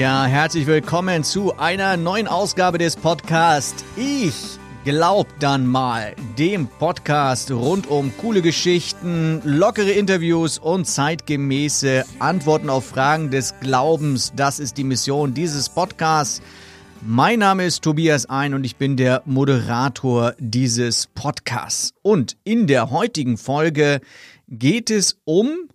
Ja, herzlich willkommen zu einer neuen Ausgabe des Podcasts. Ich glaub dann mal, dem Podcast rund um coole Geschichten, lockere Interviews und zeitgemäße Antworten auf Fragen des Glaubens. Das ist die Mission dieses Podcasts. Mein Name ist Tobias Ein und ich bin der Moderator dieses Podcasts. Und in der heutigen Folge geht es um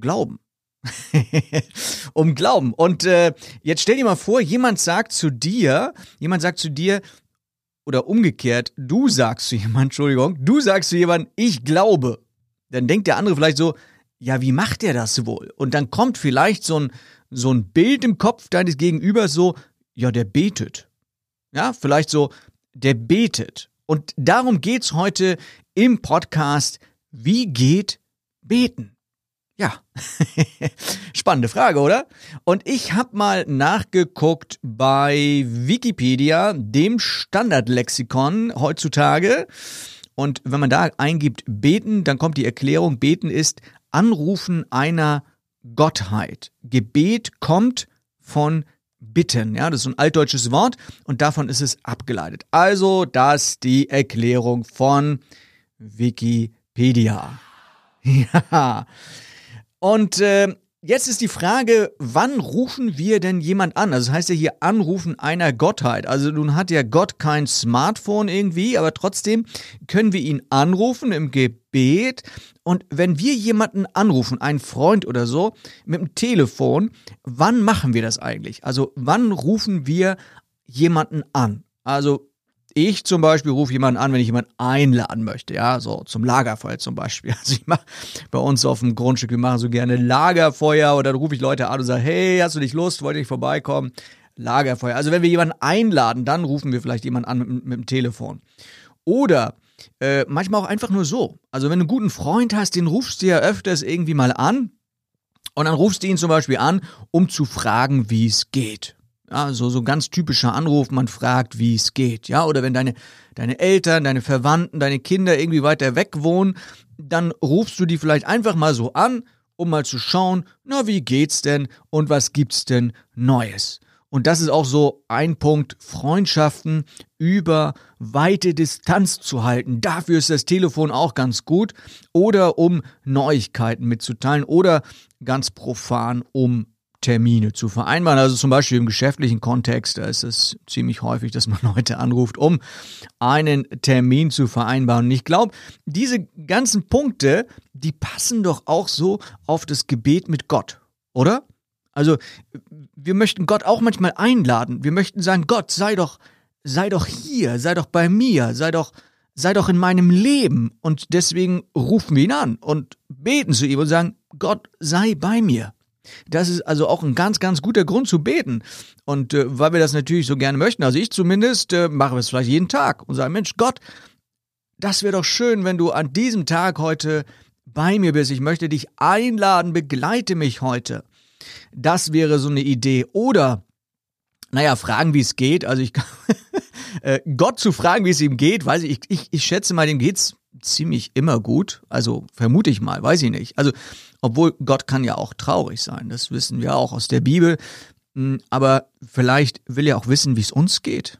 Glauben. um Glauben. Und äh, jetzt stell dir mal vor, jemand sagt zu dir, jemand sagt zu dir, oder umgekehrt, du sagst zu jemand, Entschuldigung, du sagst zu jemand, ich glaube. Dann denkt der andere vielleicht so, ja, wie macht der das wohl? Und dann kommt vielleicht so ein, so ein Bild im Kopf deines Gegenübers so, ja, der betet. Ja, vielleicht so, der betet. Und darum geht's heute im Podcast, wie geht beten? Ja, spannende Frage, oder? Und ich habe mal nachgeguckt bei Wikipedia, dem Standardlexikon heutzutage. Und wenn man da eingibt beten, dann kommt die Erklärung, beten ist Anrufen einer Gottheit. Gebet kommt von bitten. Ja, das ist ein altdeutsches Wort und davon ist es abgeleitet. Also das die Erklärung von Wikipedia. Ja. Und äh, jetzt ist die Frage, wann rufen wir denn jemand an? Also das heißt ja hier Anrufen einer Gottheit. Also nun hat ja Gott kein Smartphone irgendwie, aber trotzdem können wir ihn anrufen im Gebet. Und wenn wir jemanden anrufen, einen Freund oder so, mit dem Telefon, wann machen wir das eigentlich? Also wann rufen wir jemanden an? Also ich zum Beispiel rufe jemanden an, wenn ich jemanden einladen möchte, ja, so zum Lagerfeuer zum Beispiel. Also ich mache bei uns auf dem Grundstück, wir machen so gerne Lagerfeuer oder dann rufe ich Leute an und sage, hey, hast du nicht Lust, wollte ich vorbeikommen? Lagerfeuer. Also wenn wir jemanden einladen, dann rufen wir vielleicht jemanden an mit, mit dem Telefon. Oder äh, manchmal auch einfach nur so. Also wenn du einen guten Freund hast, den rufst du ja öfters irgendwie mal an und dann rufst du ihn zum Beispiel an, um zu fragen, wie es geht. Ja, so, so ganz typischer Anruf, man fragt, wie es geht. Ja, oder wenn deine, deine Eltern, deine Verwandten, deine Kinder irgendwie weiter weg wohnen, dann rufst du die vielleicht einfach mal so an, um mal zu schauen, na, wie geht's denn und was gibt's denn Neues? Und das ist auch so ein Punkt, Freundschaften über weite Distanz zu halten. Dafür ist das Telefon auch ganz gut. Oder um Neuigkeiten mitzuteilen oder ganz profan, um Termine zu vereinbaren. Also zum Beispiel im geschäftlichen Kontext, da ist es ziemlich häufig, dass man Leute anruft, um einen Termin zu vereinbaren. Und ich glaube, diese ganzen Punkte, die passen doch auch so auf das Gebet mit Gott, oder? Also wir möchten Gott auch manchmal einladen. Wir möchten sagen, Gott, sei doch, sei doch hier, sei doch bei mir, sei doch, sei doch in meinem Leben. Und deswegen rufen wir ihn an und beten zu ihm und sagen, Gott, sei bei mir. Das ist also auch ein ganz, ganz guter Grund zu beten. Und äh, weil wir das natürlich so gerne möchten, also ich zumindest, äh, mache es vielleicht jeden Tag und sage, Mensch, Gott, das wäre doch schön, wenn du an diesem Tag heute bei mir bist. Ich möchte dich einladen, begleite mich heute. Das wäre so eine Idee. Oder, naja, fragen, wie es geht. Also ich äh, Gott zu fragen, wie es ihm geht, weiß ich, ich, ich, schätze mal, dem geht's ziemlich immer gut. Also vermute ich mal, weiß ich nicht. Also, obwohl Gott kann ja auch traurig sein, das wissen wir auch aus der Bibel. Hm, aber vielleicht will er auch wissen, wie es uns geht.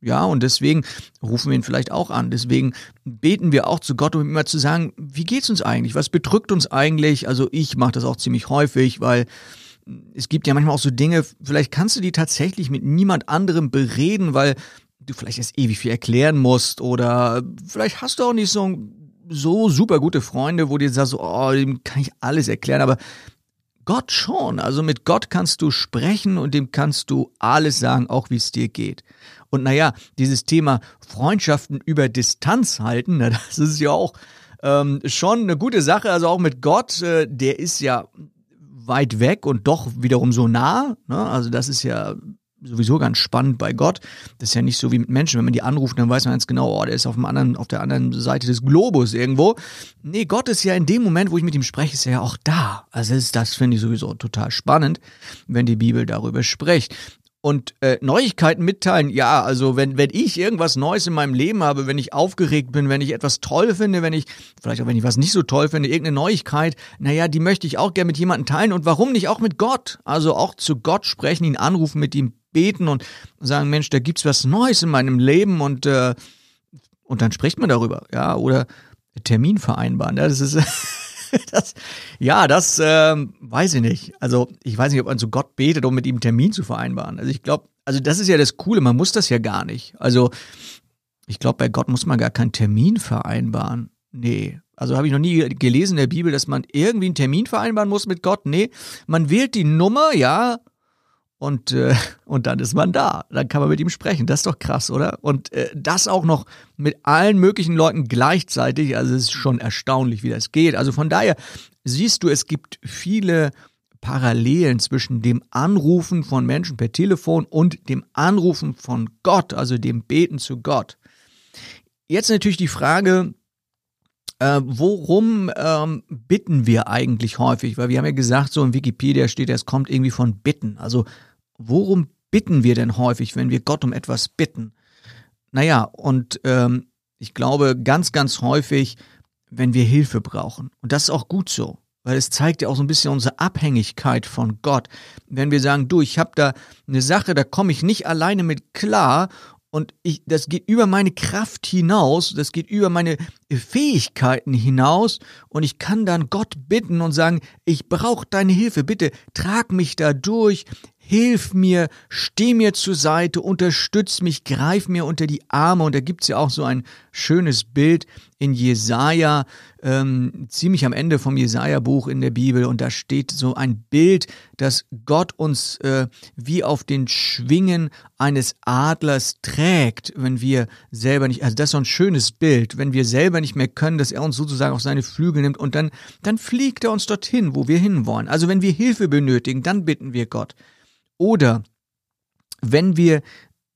Ja, und deswegen rufen wir ihn vielleicht auch an. Deswegen beten wir auch zu Gott, um immer zu sagen, wie geht's uns eigentlich? Was bedrückt uns eigentlich? Also ich mache das auch ziemlich häufig, weil es gibt ja manchmal auch so Dinge, vielleicht kannst du die tatsächlich mit niemand anderem bereden, weil du vielleicht erst ewig viel erklären musst oder vielleicht hast du auch nicht so, so super gute Freunde, wo dir sagst, oh, dem kann ich alles erklären, aber Gott schon. Also mit Gott kannst du sprechen und dem kannst du alles sagen, auch wie es dir geht. Und naja, dieses Thema Freundschaften über Distanz halten, na, das ist ja auch ähm, schon eine gute Sache. Also auch mit Gott, äh, der ist ja weit weg und doch wiederum so nah. Ne? Also das ist ja sowieso ganz spannend bei Gott. Das ist ja nicht so wie mit Menschen. Wenn man die anruft, dann weiß man ganz genau, oh, der ist auf dem anderen, auf der anderen Seite des Globus irgendwo. Nee, Gott ist ja in dem Moment, wo ich mit ihm spreche, ist er ja auch da. Also das, das finde ich sowieso total spannend, wenn die Bibel darüber spricht. Und äh, Neuigkeiten mitteilen, ja, also wenn, wenn ich irgendwas Neues in meinem Leben habe, wenn ich aufgeregt bin, wenn ich etwas toll finde, wenn ich, vielleicht auch wenn ich was nicht so toll finde, irgendeine Neuigkeit, naja, die möchte ich auch gerne mit jemandem teilen und warum nicht auch mit Gott? Also auch zu Gott sprechen, ihn anrufen, mit ihm beten und sagen, Mensch, da gibt's was Neues in meinem Leben und, äh, und dann spricht man darüber, ja, oder Termin vereinbaren. Ja, das ist das, ja, das ähm, weiß ich nicht. Also ich weiß nicht, ob man zu Gott betet, um mit ihm einen Termin zu vereinbaren. Also ich glaube, also das ist ja das Coole, man muss das ja gar nicht. Also ich glaube, bei Gott muss man gar keinen Termin vereinbaren. Nee. Also habe ich noch nie gelesen in der Bibel, dass man irgendwie einen Termin vereinbaren muss mit Gott. Nee, man wählt die Nummer, ja, und, äh, und dann ist man da. Dann kann man mit ihm sprechen. Das ist doch krass, oder? Und äh, das auch noch mit allen möglichen Leuten gleichzeitig. Also es ist schon erstaunlich, wie das geht. Also von daher siehst du, es gibt viele Parallelen zwischen dem Anrufen von Menschen per Telefon und dem Anrufen von Gott, also dem Beten zu Gott. Jetzt natürlich die Frage, äh, worum ähm, bitten wir eigentlich häufig? Weil wir haben ja gesagt, so in Wikipedia steht, es kommt irgendwie von bitten. Also worum bitten wir denn häufig, wenn wir Gott um etwas bitten? Naja, und ähm, ich glaube ganz, ganz häufig, wenn wir Hilfe brauchen. Und das ist auch gut so, weil es zeigt ja auch so ein bisschen unsere Abhängigkeit von Gott. Wenn wir sagen, du, ich habe da eine Sache, da komme ich nicht alleine mit klar und ich, das geht über meine Kraft hinaus, das geht über meine Fähigkeiten hinaus und ich kann dann Gott bitten und sagen, ich brauche deine Hilfe, bitte trag mich da durch, hilf mir, steh mir zur Seite, unterstütz mich, greif mir unter die Arme. Und da gibt's ja auch so ein schönes Bild in Jesaja, ähm, ziemlich am Ende vom Jesaja-Buch in der Bibel. Und da steht so ein Bild, dass Gott uns äh, wie auf den Schwingen eines Adlers trägt, wenn wir selber nicht, also das ist so ein schönes Bild, wenn wir selber nicht mehr können, dass er uns sozusagen auf seine Flügel nimmt und dann, dann fliegt er uns dorthin, wo wir hinwollen. Also wenn wir Hilfe benötigen, dann bitten wir Gott. Oder wenn wir,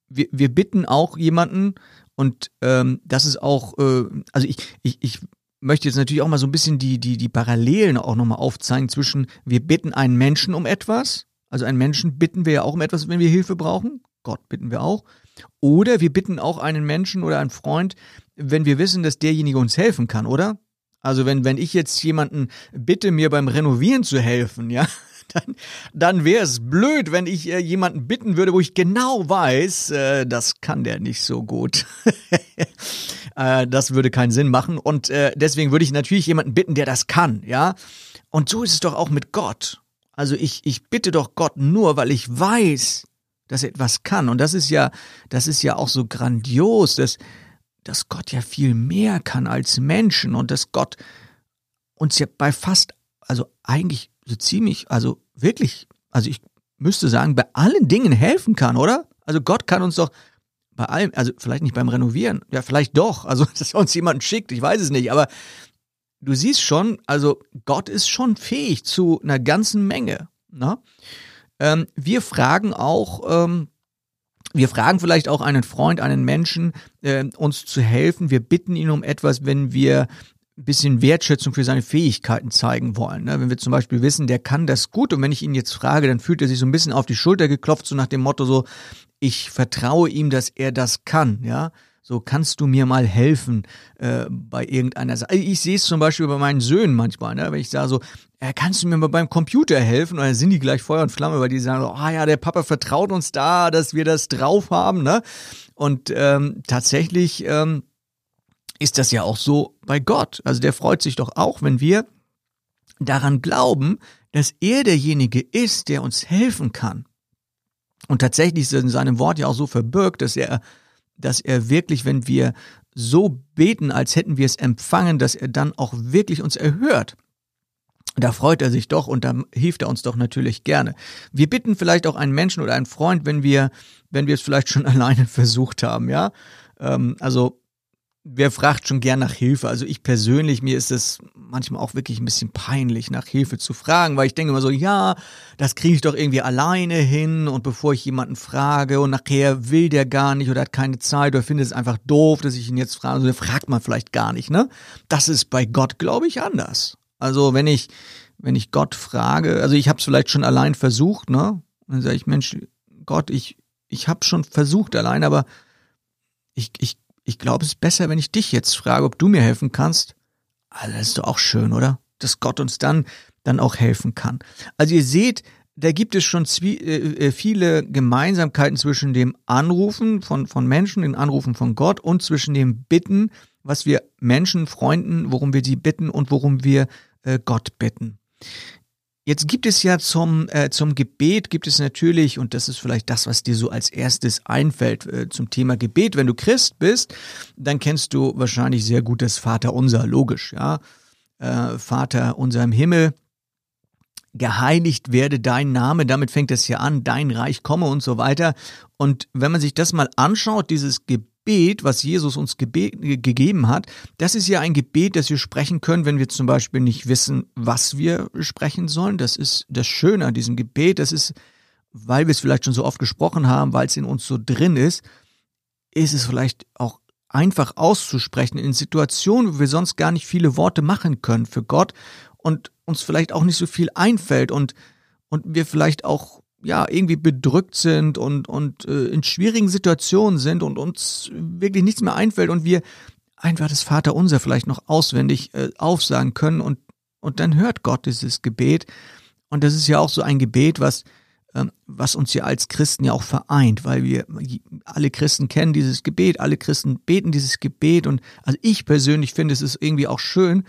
wir, wir bitten auch jemanden, und ähm, das ist auch, äh, also ich, ich, ich möchte jetzt natürlich auch mal so ein bisschen die, die, die Parallelen auch nochmal aufzeigen zwischen, wir bitten einen Menschen um etwas, also einen Menschen bitten wir ja auch um etwas, wenn wir Hilfe brauchen, Gott bitten wir auch, oder wir bitten auch einen Menschen oder einen Freund, wenn wir wissen, dass derjenige uns helfen kann, oder? Also wenn, wenn ich jetzt jemanden bitte, mir beim Renovieren zu helfen, ja, dann, dann wäre es blöd, wenn ich äh, jemanden bitten würde, wo ich genau weiß, äh, das kann der nicht so gut. äh, das würde keinen Sinn machen. Und äh, deswegen würde ich natürlich jemanden bitten, der das kann, ja. Und so ist es doch auch mit Gott. Also ich, ich bitte doch Gott nur, weil ich weiß, dass er etwas kann. Und das ist ja, das ist ja auch so grandios, dass, dass Gott ja viel mehr kann als Menschen und dass Gott uns ja bei fast, also eigentlich so ziemlich, also wirklich, also ich müsste sagen, bei allen Dingen helfen kann, oder? Also Gott kann uns doch bei allem, also vielleicht nicht beim Renovieren, ja, vielleicht doch, also dass er uns jemanden schickt, ich weiß es nicht, aber du siehst schon, also Gott ist schon fähig zu einer ganzen Menge. Ne? Ähm, wir fragen auch, ähm, wir fragen vielleicht auch einen Freund, einen Menschen, äh, uns zu helfen. Wir bitten ihn um etwas, wenn wir ein bisschen Wertschätzung für seine Fähigkeiten zeigen wollen. Ne? Wenn wir zum Beispiel wissen, der kann das gut und wenn ich ihn jetzt frage, dann fühlt er sich so ein bisschen auf die Schulter geklopft, so nach dem Motto so, ich vertraue ihm, dass er das kann, ja. So, kannst du mir mal helfen äh, bei irgendeiner Sache? Ich sehe es zum Beispiel bei meinen Söhnen manchmal, ne? wenn ich sage so, äh, kannst du mir mal beim Computer helfen? Und dann sind die gleich Feuer und Flamme, weil die sagen, ah oh, ja, der Papa vertraut uns da, dass wir das drauf haben. Ne? Und ähm, tatsächlich ähm, ist das ja auch so bei Gott. Also der freut sich doch auch, wenn wir daran glauben, dass er derjenige ist, der uns helfen kann. Und tatsächlich ist in seinem Wort ja auch so verbirgt, dass er, dass er wirklich, wenn wir so beten, als hätten wir es empfangen, dass er dann auch wirklich uns erhört. Da freut er sich doch und da hilft er uns doch natürlich gerne. Wir bitten vielleicht auch einen Menschen oder einen Freund, wenn wir, wenn wir es vielleicht schon alleine versucht haben, ja. Ähm, also wer fragt schon gern nach Hilfe? Also ich persönlich, mir ist es manchmal auch wirklich ein bisschen peinlich, nach Hilfe zu fragen, weil ich denke immer so, ja, das kriege ich doch irgendwie alleine hin und bevor ich jemanden frage und nachher will der gar nicht oder hat keine Zeit oder findet es einfach doof, dass ich ihn jetzt frage, also fragt man vielleicht gar nicht, ne? Das ist bei Gott, glaube ich, anders. Also wenn ich, wenn ich Gott frage, also ich habe es vielleicht schon allein versucht, ne? dann sage ich, Mensch, Gott, ich, ich habe schon versucht allein, aber ich, ich, ich glaube, es ist besser, wenn ich dich jetzt frage, ob du mir helfen kannst. Also das ist doch auch schön, oder? Dass Gott uns dann, dann auch helfen kann. Also ihr seht, da gibt es schon äh, äh, viele Gemeinsamkeiten zwischen dem Anrufen von, von Menschen, den Anrufen von Gott und zwischen dem Bitten, was wir Menschen, Freunden, worum wir sie bitten und worum wir äh, Gott bitten. Jetzt gibt es ja zum, äh, zum Gebet, gibt es natürlich, und das ist vielleicht das, was dir so als erstes einfällt äh, zum Thema Gebet. Wenn du Christ bist, dann kennst du wahrscheinlich sehr gut das Vater unser, logisch, ja. Äh, Vater unser im Himmel, geheiligt werde dein Name, damit fängt es ja an, dein Reich komme und so weiter. Und wenn man sich das mal anschaut, dieses Gebet, Gebet, was Jesus uns gegeben hat, das ist ja ein Gebet, das wir sprechen können, wenn wir zum Beispiel nicht wissen, was wir sprechen sollen. Das ist das Schöne an diesem Gebet. Das ist, weil wir es vielleicht schon so oft gesprochen haben, weil es in uns so drin ist, ist es vielleicht auch einfach auszusprechen in Situationen, wo wir sonst gar nicht viele Worte machen können für Gott und uns vielleicht auch nicht so viel einfällt und, und wir vielleicht auch ja irgendwie bedrückt sind und und äh, in schwierigen Situationen sind und uns wirklich nichts mehr einfällt und wir einfach das Vaterunser vielleicht noch auswendig äh, aufsagen können und und dann hört Gott dieses Gebet. Und das ist ja auch so ein Gebet, was ähm, was uns ja als Christen ja auch vereint, weil wir alle Christen kennen dieses Gebet, alle Christen beten dieses Gebet und also ich persönlich finde es ist irgendwie auch schön,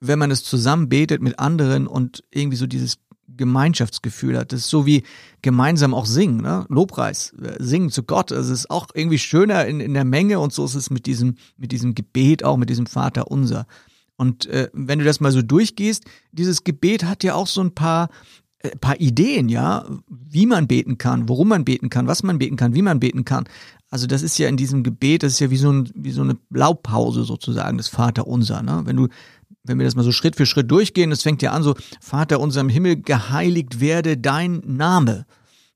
wenn man es zusammen betet mit anderen und irgendwie so dieses Gemeinschaftsgefühl hat. Das ist so wie gemeinsam auch singen, ne? Lobpreis, äh, singen zu Gott. Also es ist auch irgendwie schöner in, in der Menge und so ist es mit diesem, mit diesem Gebet, auch mit diesem Vater unser. Und äh, wenn du das mal so durchgehst, dieses Gebet hat ja auch so ein paar äh, paar Ideen, ja, wie man beten kann, worum man beten kann, was man beten kann, wie man beten kann. Also das ist ja in diesem Gebet, das ist ja wie so, ein, wie so eine Blaupause sozusagen des Vater unser. Ne? Wenn du wenn wir das mal so Schritt für Schritt durchgehen, es fängt ja an so, Vater unser im Himmel, geheiligt werde dein Name.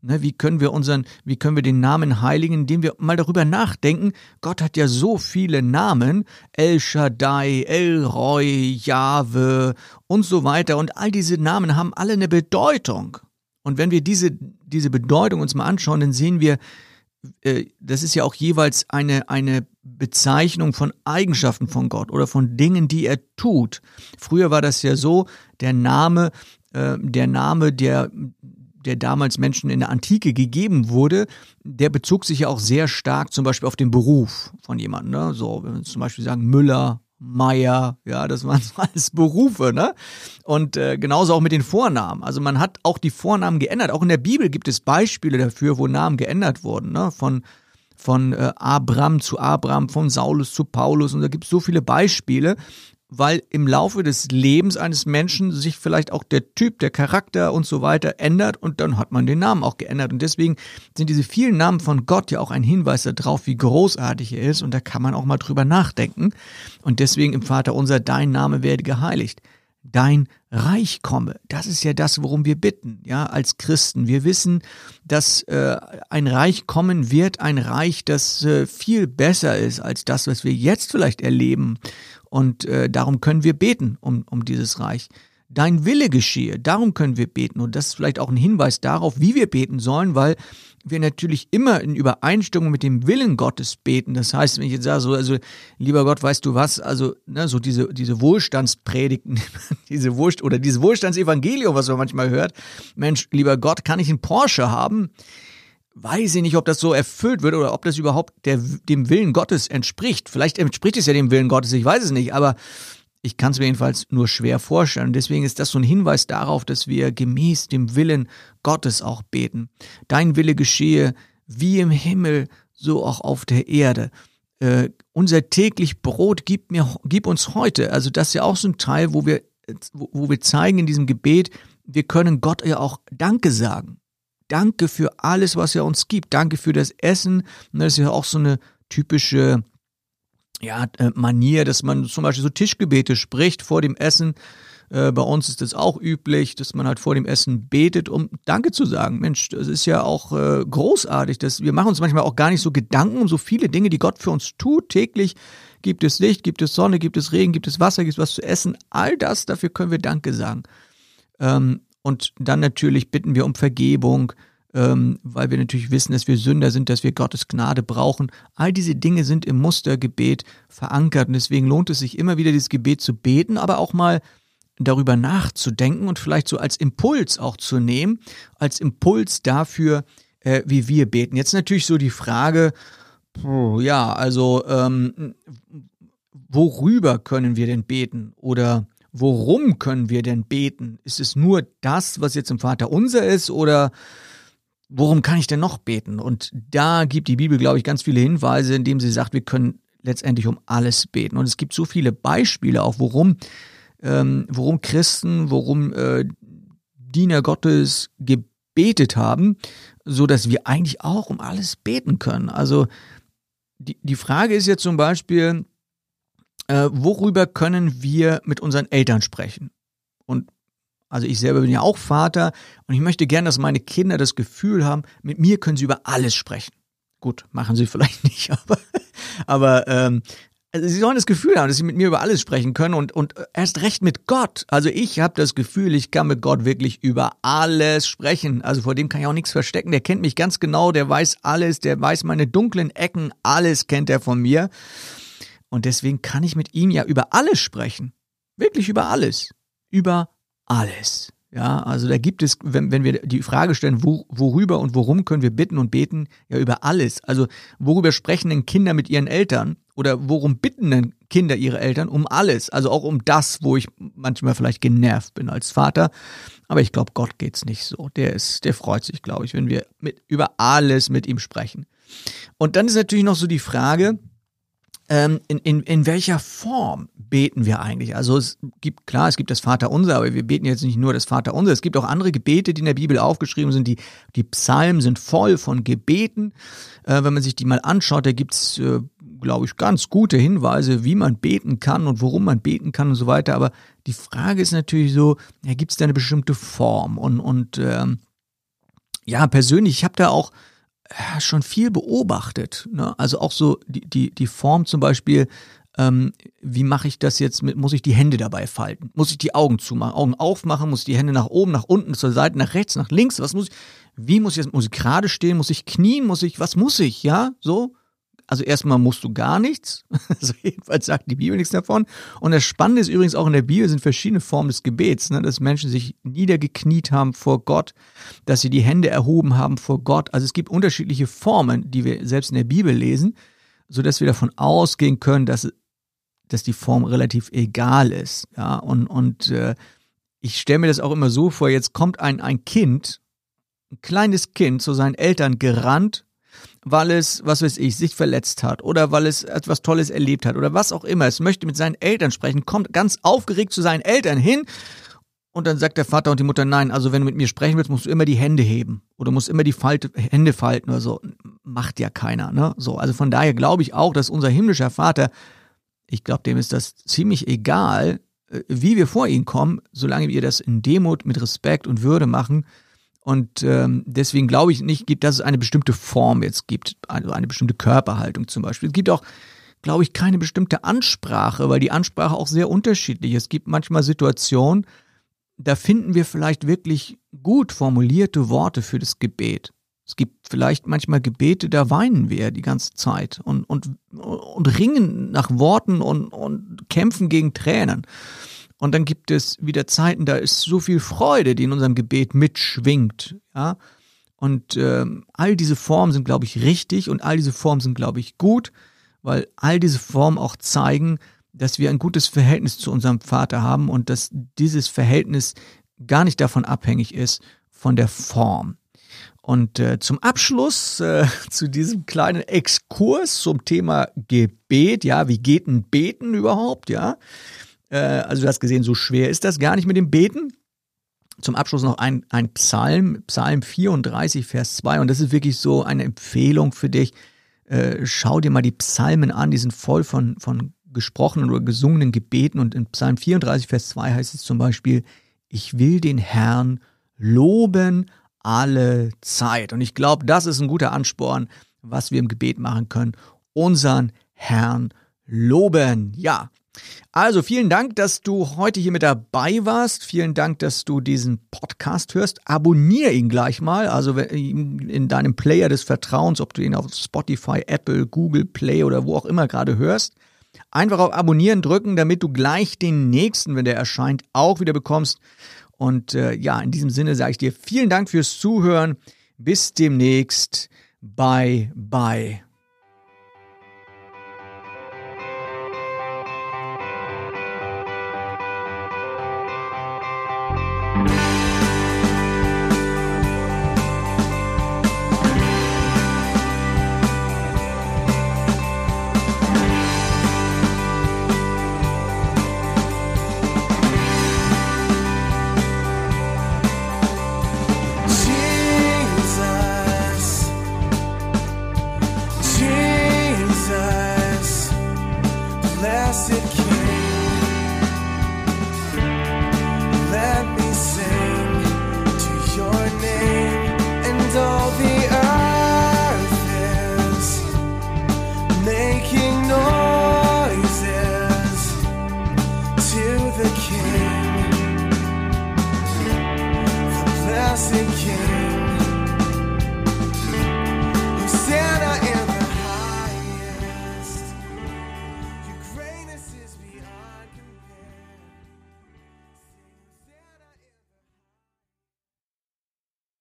Ne, wie können wir unseren, wie können wir den Namen heiligen, indem wir mal darüber nachdenken, Gott hat ja so viele Namen, El Shaddai, El Roy, Jahwe und so weiter und all diese Namen haben alle eine Bedeutung. Und wenn wir diese, diese Bedeutung uns mal anschauen, dann sehen wir, äh, das ist ja auch jeweils eine, eine Bezeichnung von Eigenschaften von Gott oder von Dingen, die er tut. Früher war das ja so, der Name, äh, der Name, der, der damals Menschen in der Antike gegeben wurde, der bezog sich ja auch sehr stark zum Beispiel auf den Beruf von jemandem. Ne? So, wenn wir zum Beispiel sagen Müller, Meier, ja, das waren alles Berufe, ne? Und äh, genauso auch mit den Vornamen. Also man hat auch die Vornamen geändert. Auch in der Bibel gibt es Beispiele dafür, wo Namen geändert wurden, ne? Von von äh, Abraham zu Abraham, von Saulus zu Paulus und da gibt es so viele Beispiele weil im Laufe des Lebens eines Menschen sich vielleicht auch der Typ, der Charakter und so weiter ändert und dann hat man den Namen auch geändert. Und deswegen sind diese vielen Namen von Gott ja auch ein Hinweis darauf, wie großartig er ist und da kann man auch mal drüber nachdenken. Und deswegen im Vater unser, dein Name werde geheiligt. Dein Reich komme. Das ist ja das, worum wir bitten, ja, als Christen. Wir wissen, dass äh, ein Reich kommen wird, ein Reich, das äh, viel besser ist als das, was wir jetzt vielleicht erleben. Und äh, darum können wir beten um, um dieses Reich. Dein Wille geschehe, darum können wir beten. Und das ist vielleicht auch ein Hinweis darauf, wie wir beten sollen, weil wir natürlich immer in Übereinstimmung mit dem Willen Gottes beten. Das heißt, wenn ich jetzt sage, so, also lieber Gott, weißt du was, also ne, so diese, diese Wohlstandspredigten, diese Wohlst oder dieses Wohlstandsevangelium, was man manchmal hört, Mensch, lieber Gott, kann ich einen Porsche haben? weiß ich nicht, ob das so erfüllt wird oder ob das überhaupt der, dem Willen Gottes entspricht. Vielleicht entspricht es ja dem Willen Gottes, ich weiß es nicht, aber ich kann es mir jedenfalls nur schwer vorstellen. deswegen ist das so ein Hinweis darauf, dass wir gemäß dem Willen Gottes auch beten. Dein Wille geschehe wie im Himmel, so auch auf der Erde. Äh, unser täglich Brot gib mir, gib uns heute. Also das ist ja auch so ein Teil, wo wir, wo, wir zeigen in diesem Gebet, wir können Gott ja auch Danke sagen. Danke für alles, was er uns gibt. Danke für das Essen. Das ist ja auch so eine typische ja, äh, Manier, dass man zum Beispiel so Tischgebete spricht vor dem Essen. Äh, bei uns ist das auch üblich, dass man halt vor dem Essen betet, um Danke zu sagen. Mensch, das ist ja auch äh, großartig. Dass wir machen uns manchmal auch gar nicht so Gedanken um so viele Dinge, die Gott für uns tut. Täglich gibt es Licht, gibt es Sonne, gibt es Regen, gibt es Wasser, gibt es was zu essen. All das, dafür können wir Danke sagen. Ähm, und dann natürlich bitten wir um Vergebung, ähm, weil wir natürlich wissen, dass wir Sünder sind, dass wir Gottes Gnade brauchen. All diese Dinge sind im Mustergebet verankert und deswegen lohnt es sich immer wieder, dieses Gebet zu beten, aber auch mal darüber nachzudenken und vielleicht so als Impuls auch zu nehmen, als Impuls dafür, äh, wie wir beten. Jetzt natürlich so die Frage, ja, also ähm, worüber können wir denn beten oder worum können wir denn beten? Ist es nur das, was jetzt im Vater unser ist oder worum kann ich denn noch beten? Und da gibt die Bibel, glaube ich, ganz viele Hinweise, indem sie sagt, wir können letztendlich um alles beten. Und es gibt so viele Beispiele auch, worum, ähm, worum Christen, worum äh, Diener Gottes gebetet haben, so dass wir eigentlich auch um alles beten können. Also die, die Frage ist jetzt zum Beispiel, äh, worüber können wir mit unseren Eltern sprechen? Und also ich selber bin ja auch Vater und ich möchte gerne, dass meine Kinder das Gefühl haben, mit mir können sie über alles sprechen. Gut, machen sie vielleicht nicht, aber, aber ähm, also sie sollen das Gefühl haben, dass sie mit mir über alles sprechen können und, und erst recht mit Gott. Also ich habe das Gefühl, ich kann mit Gott wirklich über alles sprechen. Also vor dem kann ich auch nichts verstecken. Der kennt mich ganz genau, der weiß alles, der weiß meine dunklen Ecken, alles kennt er von mir. Und deswegen kann ich mit ihm ja über alles sprechen. Wirklich über alles. Über alles. Ja, also da gibt es, wenn, wenn wir die Frage stellen, wo, worüber und worum können wir bitten und beten, ja über alles. Also worüber sprechen denn Kinder mit ihren Eltern oder worum bitten denn Kinder ihre Eltern? Um alles. Also auch um das, wo ich manchmal vielleicht genervt bin als Vater. Aber ich glaube, Gott geht's nicht so. Der ist, der freut sich, glaube ich, wenn wir mit, über alles mit ihm sprechen. Und dann ist natürlich noch so die Frage, ähm, in, in, in welcher Form beten wir eigentlich? Also es gibt, klar, es gibt das Vaterunser, aber wir beten jetzt nicht nur das Vaterunser. Es gibt auch andere Gebete, die in der Bibel aufgeschrieben sind. Die, die Psalmen sind voll von Gebeten. Äh, wenn man sich die mal anschaut, da gibt's, äh, glaube ich, ganz gute Hinweise, wie man beten kann und worum man beten kann und so weiter. Aber die Frage ist natürlich so, ja, gibt es da eine bestimmte Form? Und, und ähm, ja, persönlich, ich habe da auch ja, schon viel beobachtet. Ne? Also auch so die, die, die Form zum Beispiel, ähm, wie mache ich das jetzt mit, muss ich die Hände dabei falten? Muss ich die Augen zumachen, Augen aufmachen, muss ich die Hände nach oben, nach unten, zur Seite, nach rechts, nach links, was muss ich, wie muss ich jetzt, muss ich gerade stehen, muss ich knien, muss ich, was muss ich, ja, so? Also erstmal musst du gar nichts. Also jedenfalls sagt die Bibel nichts davon. Und das Spannende ist übrigens auch in der Bibel sind verschiedene Formen des Gebets, ne? dass Menschen sich niedergekniet haben vor Gott, dass sie die Hände erhoben haben vor Gott. Also es gibt unterschiedliche Formen, die wir selbst in der Bibel lesen, so dass wir davon ausgehen können, dass, dass die Form relativ egal ist. Ja, und, und äh, ich stelle mir das auch immer so vor, jetzt kommt ein, ein Kind, ein kleines Kind zu seinen Eltern gerannt weil es, was weiß ich, sich verletzt hat oder weil es etwas Tolles erlebt hat oder was auch immer. Es möchte mit seinen Eltern sprechen, kommt ganz aufgeregt zu seinen Eltern hin und dann sagt der Vater und die Mutter, nein, also wenn du mit mir sprechen willst, musst du immer die Hände heben oder musst immer die Falte, Hände falten oder so. Macht ja keiner, ne? So, also von daher glaube ich auch, dass unser himmlischer Vater, ich glaube, dem ist das ziemlich egal, äh, wie wir vor ihn kommen, solange wir das in Demut, mit Respekt und Würde machen, und ähm, deswegen glaube ich nicht, dass es eine bestimmte Form jetzt gibt, also eine bestimmte Körperhaltung zum Beispiel. Es gibt auch, glaube ich, keine bestimmte Ansprache, weil die Ansprache auch sehr unterschiedlich ist. Es gibt manchmal Situationen, da finden wir vielleicht wirklich gut formulierte Worte für das Gebet. Es gibt vielleicht manchmal Gebete, da weinen wir die ganze Zeit und, und, und ringen nach Worten und, und kämpfen gegen Tränen. Und dann gibt es wieder Zeiten, da ist so viel Freude, die in unserem Gebet mitschwingt. Ja? Und ähm, all diese Formen sind, glaube ich, richtig und all diese Formen sind, glaube ich, gut, weil all diese Formen auch zeigen, dass wir ein gutes Verhältnis zu unserem Vater haben und dass dieses Verhältnis gar nicht davon abhängig ist von der Form. Und äh, zum Abschluss äh, zu diesem kleinen Exkurs zum Thema Gebet, ja, wie geht ein Beten überhaupt, ja? Äh, also du hast gesehen, so schwer ist das gar nicht mit dem Beten. Zum Abschluss noch ein, ein Psalm, Psalm 34, Vers 2. Und das ist wirklich so eine Empfehlung für dich. Äh, schau dir mal die Psalmen an, die sind voll von, von gesprochenen oder gesungenen Gebeten. Und in Psalm 34, Vers 2 heißt es zum Beispiel, ich will den Herrn loben alle Zeit. Und ich glaube, das ist ein guter Ansporn, was wir im Gebet machen können. Unseren Herrn loben. Ja, Also vielen Dank, dass du heute hier mit dabei warst. Vielen Dank, dass du diesen Podcast hörst. Abonnier ihn gleich mal, also in deinem Player des Vertrauens, ob du ihn auf Spotify, Apple, Google Play oder wo auch immer gerade hörst. Einfach auf Abonnieren drücken, damit du gleich den nächsten, wenn der erscheint, auch wieder bekommst. Und äh, ja, in diesem Sinne sage ich dir vielen Dank fürs Zuhören. Bis demnächst. Bye, bye. classic